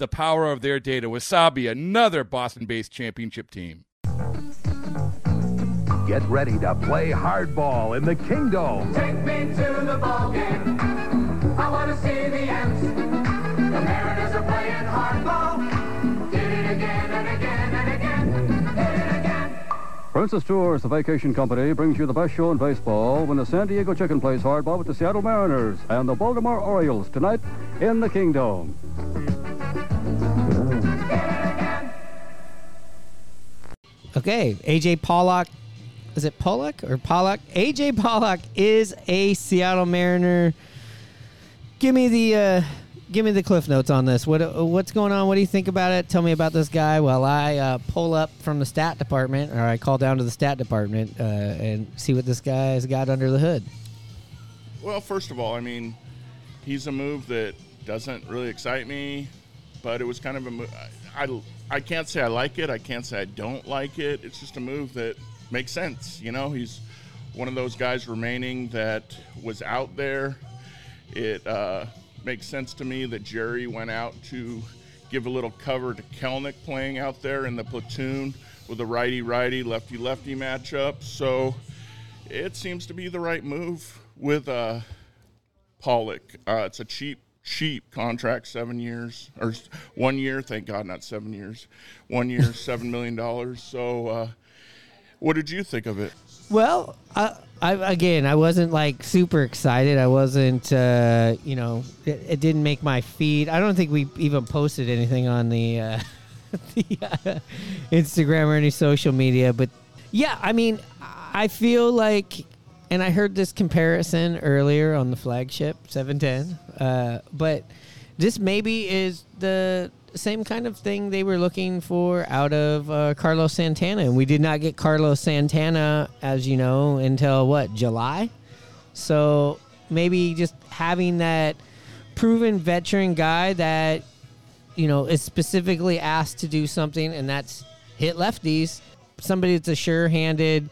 the power of their data. Wasabi, another Boston based championship team. Get ready to play hardball in the kingdom. Take me to the ball game. I want to see the Ants. The Mariners are playing hardball. Did it again and again and again. Did it again. Princess Tours, the vacation company, brings you the best show in baseball when the San Diego Chicken plays hardball with the Seattle Mariners and the Baltimore Orioles tonight in the Kingdome. Okay, AJ Pollock. Is it Pollock or Pollock? AJ Pollock is a Seattle Mariner. Give me the uh, give me the cliff notes on this. What uh, what's going on? What do you think about it? Tell me about this guy while I uh, pull up from the stat department, or I call down to the stat department uh, and see what this guy's got under the hood. Well, first of all, I mean, he's a move that doesn't really excite me, but it was kind of a move. I, I, I can't say I like it. I can't say I don't like it. It's just a move that makes sense. You know, he's one of those guys remaining that was out there. It uh, makes sense to me that Jerry went out to give a little cover to Kelenic playing out there in the platoon with a righty righty, lefty lefty matchup. So it seems to be the right move with uh, Pollock. Uh, it's a cheap, cheap contract, seven years or one year. Thank God, not seven years. One year, seven million dollars. So, uh, what did you think of it? Well, I, I again, I wasn't like super excited. I wasn't, uh, you know, it, it didn't make my feed. I don't think we even posted anything on the, uh, the uh, Instagram or any social media. But yeah, I mean, I feel like, and I heard this comparison earlier on the flagship 710. Uh, but this maybe is the same kind of thing they were looking for out of uh, Carlos Santana, and we did not get Carlos Santana, as you know, until what July. So maybe just having that proven veteran guy that you know is specifically asked to do something, and that's hit lefties. Somebody that's a sure-handed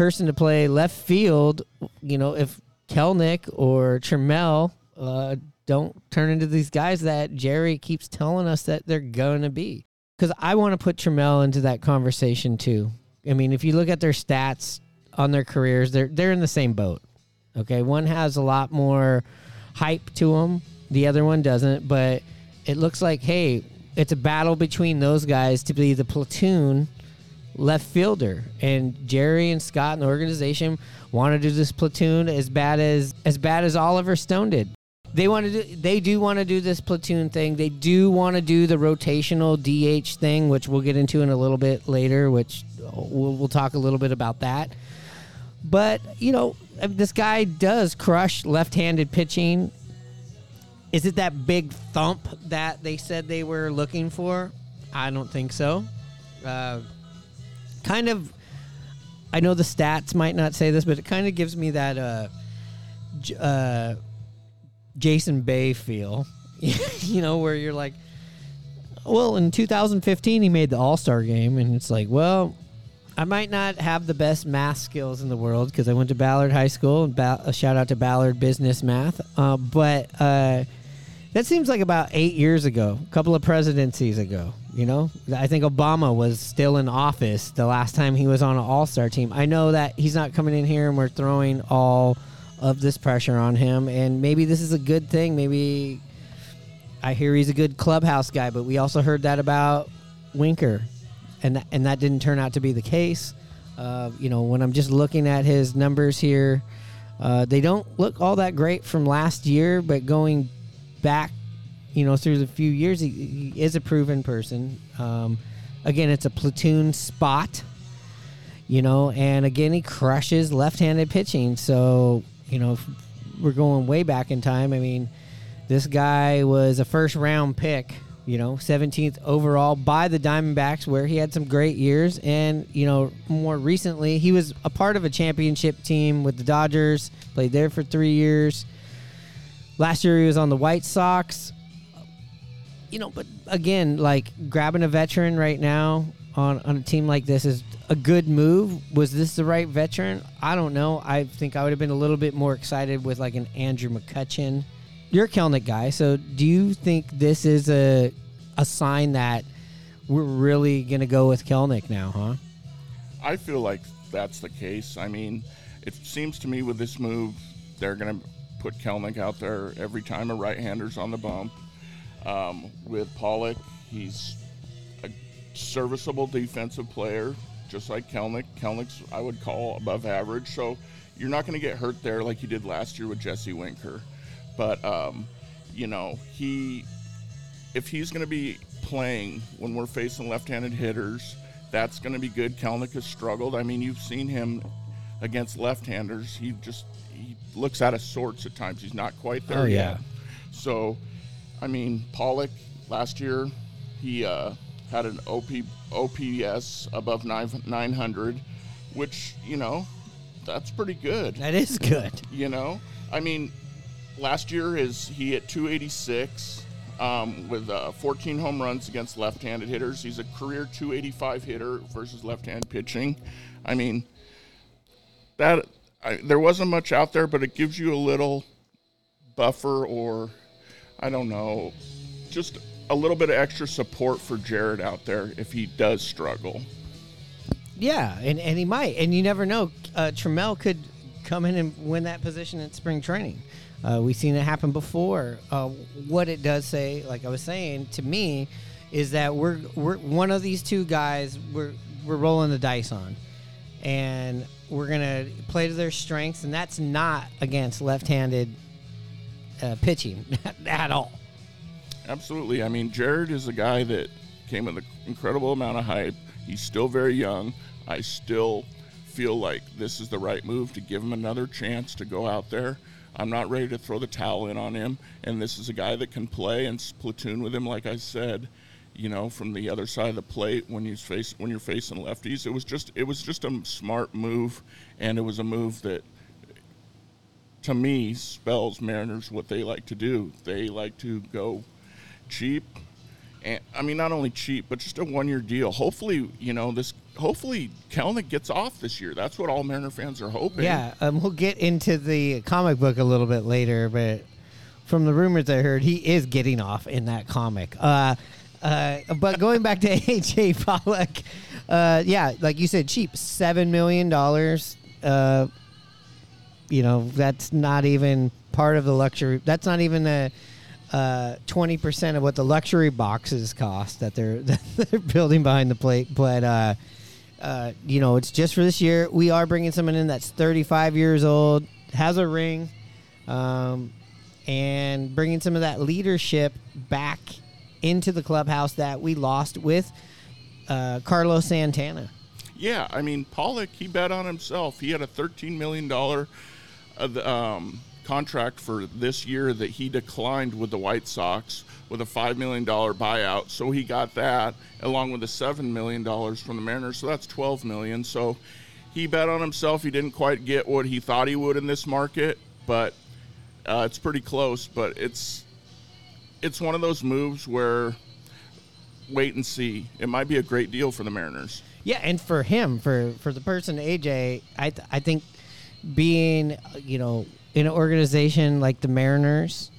person to play left field. You know, if Kelenic or Trammell uh, don't turn into these guys that Jerry keeps telling us that they're going to be. Because I want to put Trammell into that conversation too. I mean, if you look at their stats on their careers, they're they're in the same boat. Okay, one has a lot more hype to them, the other one doesn't. But it looks like, hey, it's a battle between those guys to be the platoon left fielder. And Jerry and Scott and the organization want to do this platoon as bad as as bad as Oliver Stone did. They want to do they do want to do this platoon thing. They do want to do the rotational DH thing, which we'll get into in a little bit later, which we'll, we'll talk a little bit about that. But, you know, this guy does crush left-handed pitching. Is it that big thump that they said they were looking for? I don't think so. Uh, kind of I know the stats might not say this, but it kind of gives me that uh, uh, Jason Bay feel. you know, where you're like, well, in 2015 he made the All Star game, and it's like, well, I might not have the best math skills in the world because I went to Ballard High School, and ba- a shout out to Ballard Business Math, uh, but. Uh, That seems like about eight years ago, a couple of presidencies ago. You know, I think Obama was still in office the last time he was on an All Star team. I know that he's not coming in here and we're throwing all of this pressure on him, and maybe this is a good thing. Maybe I hear he's a good clubhouse guy, but we also heard that about Winker, and and that didn't turn out to be the case. Uh, you know, when I'm just looking at his numbers here, uh, they don't look all that great from last year, but going back, you know, through the few years, he, he is a proven person. Um, again, it's a platoon spot, you know, and again, he crushes left-handed pitching. So, you know, we're going way back in time. I mean, this guy was a first-round pick. You know, 17th overall by the Diamondbacks, where he had some great years. And, you know, more recently, he was a part of a championship team with the Dodgers, played there for three years. Last year he was on the White Sox. You know, but again, like grabbing a veteran right now on, on a team like this is a good move. Was this the right veteran? I don't know. I think I would have been a little bit more excited with like an Andrew McCutchen. You're a Kelenic guy, so do you think this is a a sign that we're really gonna go with Kelenic now, huh? I feel like that's the case. I mean, it seems to me with this move, they're to put Kelenic out there every time a right-hander's on the bump. Um, with Pollock, he's a serviceable defensive player, just like Kelenic. Kelenic's I would call above average, so you're not going to get hurt there like you did last year with Jesse Winker. But um, you know, he if he's going to be playing when we're facing left-handed hitters, that's going to be good. Kelenic has struggled. I mean, you've seen him against left-handers. He just he looks out of sorts at times. He's not quite there Oh, yet. So, I mean, Pollock last year he uh, had an OP, OPS above 900, which you know that's pretty good. That is good. you know? I mean last year is he hit 286 um, with uh, 14 home runs against left-handed hitters. He's a career 285 hitter versus left-hand pitching. I mean that I, there wasn't much out there but it gives you a little buffer or i don't know just a little bit of extra support for jarred out there if he does struggle Yeah, and, and he might, and you never know. Uh, Trammell could come in and win that position in spring training. Uh, we've seen it happen before. Uh, what it does say, like I was saying to me, is that we're we're one of these two guys. We're we're rolling the dice on, and we're gonna play to their strengths, and that's not against left-handed uh, pitching at all. Absolutely. I mean, Jarred is a guy that came with an incredible amount of hype. He's still very young. I still feel like this is the right move to give him another chance to go out there. I'm not ready to throw the towel in on him, and this is a guy that can play and platoon with him, like I said. You know, from the other side of the plate when you face when you're facing lefties, it was just it was just a smart move, and it was a move that to me spells Mariners what they like to do. They like to go cheap, and I mean not only cheap, but just a one-year deal. Hopefully, you know this. Hopefully, Kelenic gets off this year. That's what all Mariner fans are hoping. Yeah, um, we'll get into the comic book a little bit later, but from the rumors I heard, he is getting off in that comic. Uh, uh, but going back to AJ Pollock, uh, yeah, like you said, cheap seven million dollars. Uh, you know, that's not even part of the luxury. That's not even a twenty percent of what the luxury boxes cost that they're that they're building behind the plate. But uh, uh, you know, it's just for this year. We are bringing someone in that's 35 years old, has a ring, um, and bringing some of that leadership back into the clubhouse that we lost with uh, Carlos Santana. Yeah, I mean Pollock, he bet on himself. He had a thirteen million dollar um, contract for this year that he declined with the White Sox with a five million dollar buyout. So he got that along with the seven million dollars from the Mariners. So that's twelve million. So he bet on himself. He didn't quite get what he thought he would in this market, but uh, it's pretty close. But it's it's one of those moves where wait and see. It might be a great deal for the Mariners. Yeah, and for him, for for the person AJ, I th- I think being you know in an organization like the Mariners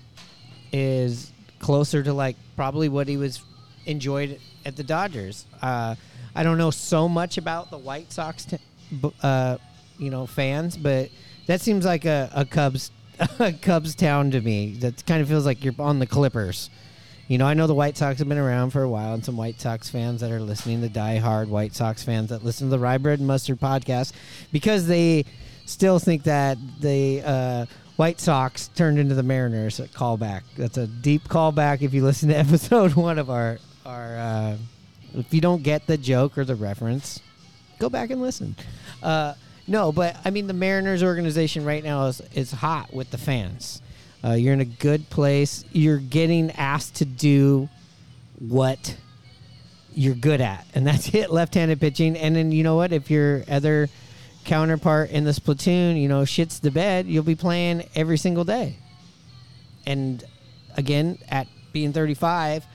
is closer to like probably what he was enjoyed at the Dodgers. Uh, I don't know so much about the White Sox, t- uh, you know, fans, but that seems like a, a Cubs a Cubs town to me. That kind of feels like you're on the Clippers. You know, I know the White Sox have been around for a while, and some White Sox fans that are listening, the die-hard White Sox fans that listen to the Rye Bread and Mustard podcast, because they still think that the uh, White Sox turned into the Mariners. A callback. That's a deep callback. If you listen to episode one of our our, uh, if you don't get the joke or the reference, go back and listen. Uh, no, but I mean the Mariners organization right now is is hot with the fans. Uh, you're in a good place. You're getting asked to do what you're good at, and that's hit left-handed pitching. And then you know what? If your other counterpart in this platoon, you know, shits the bed, you'll be playing every single day. And again, at being 35,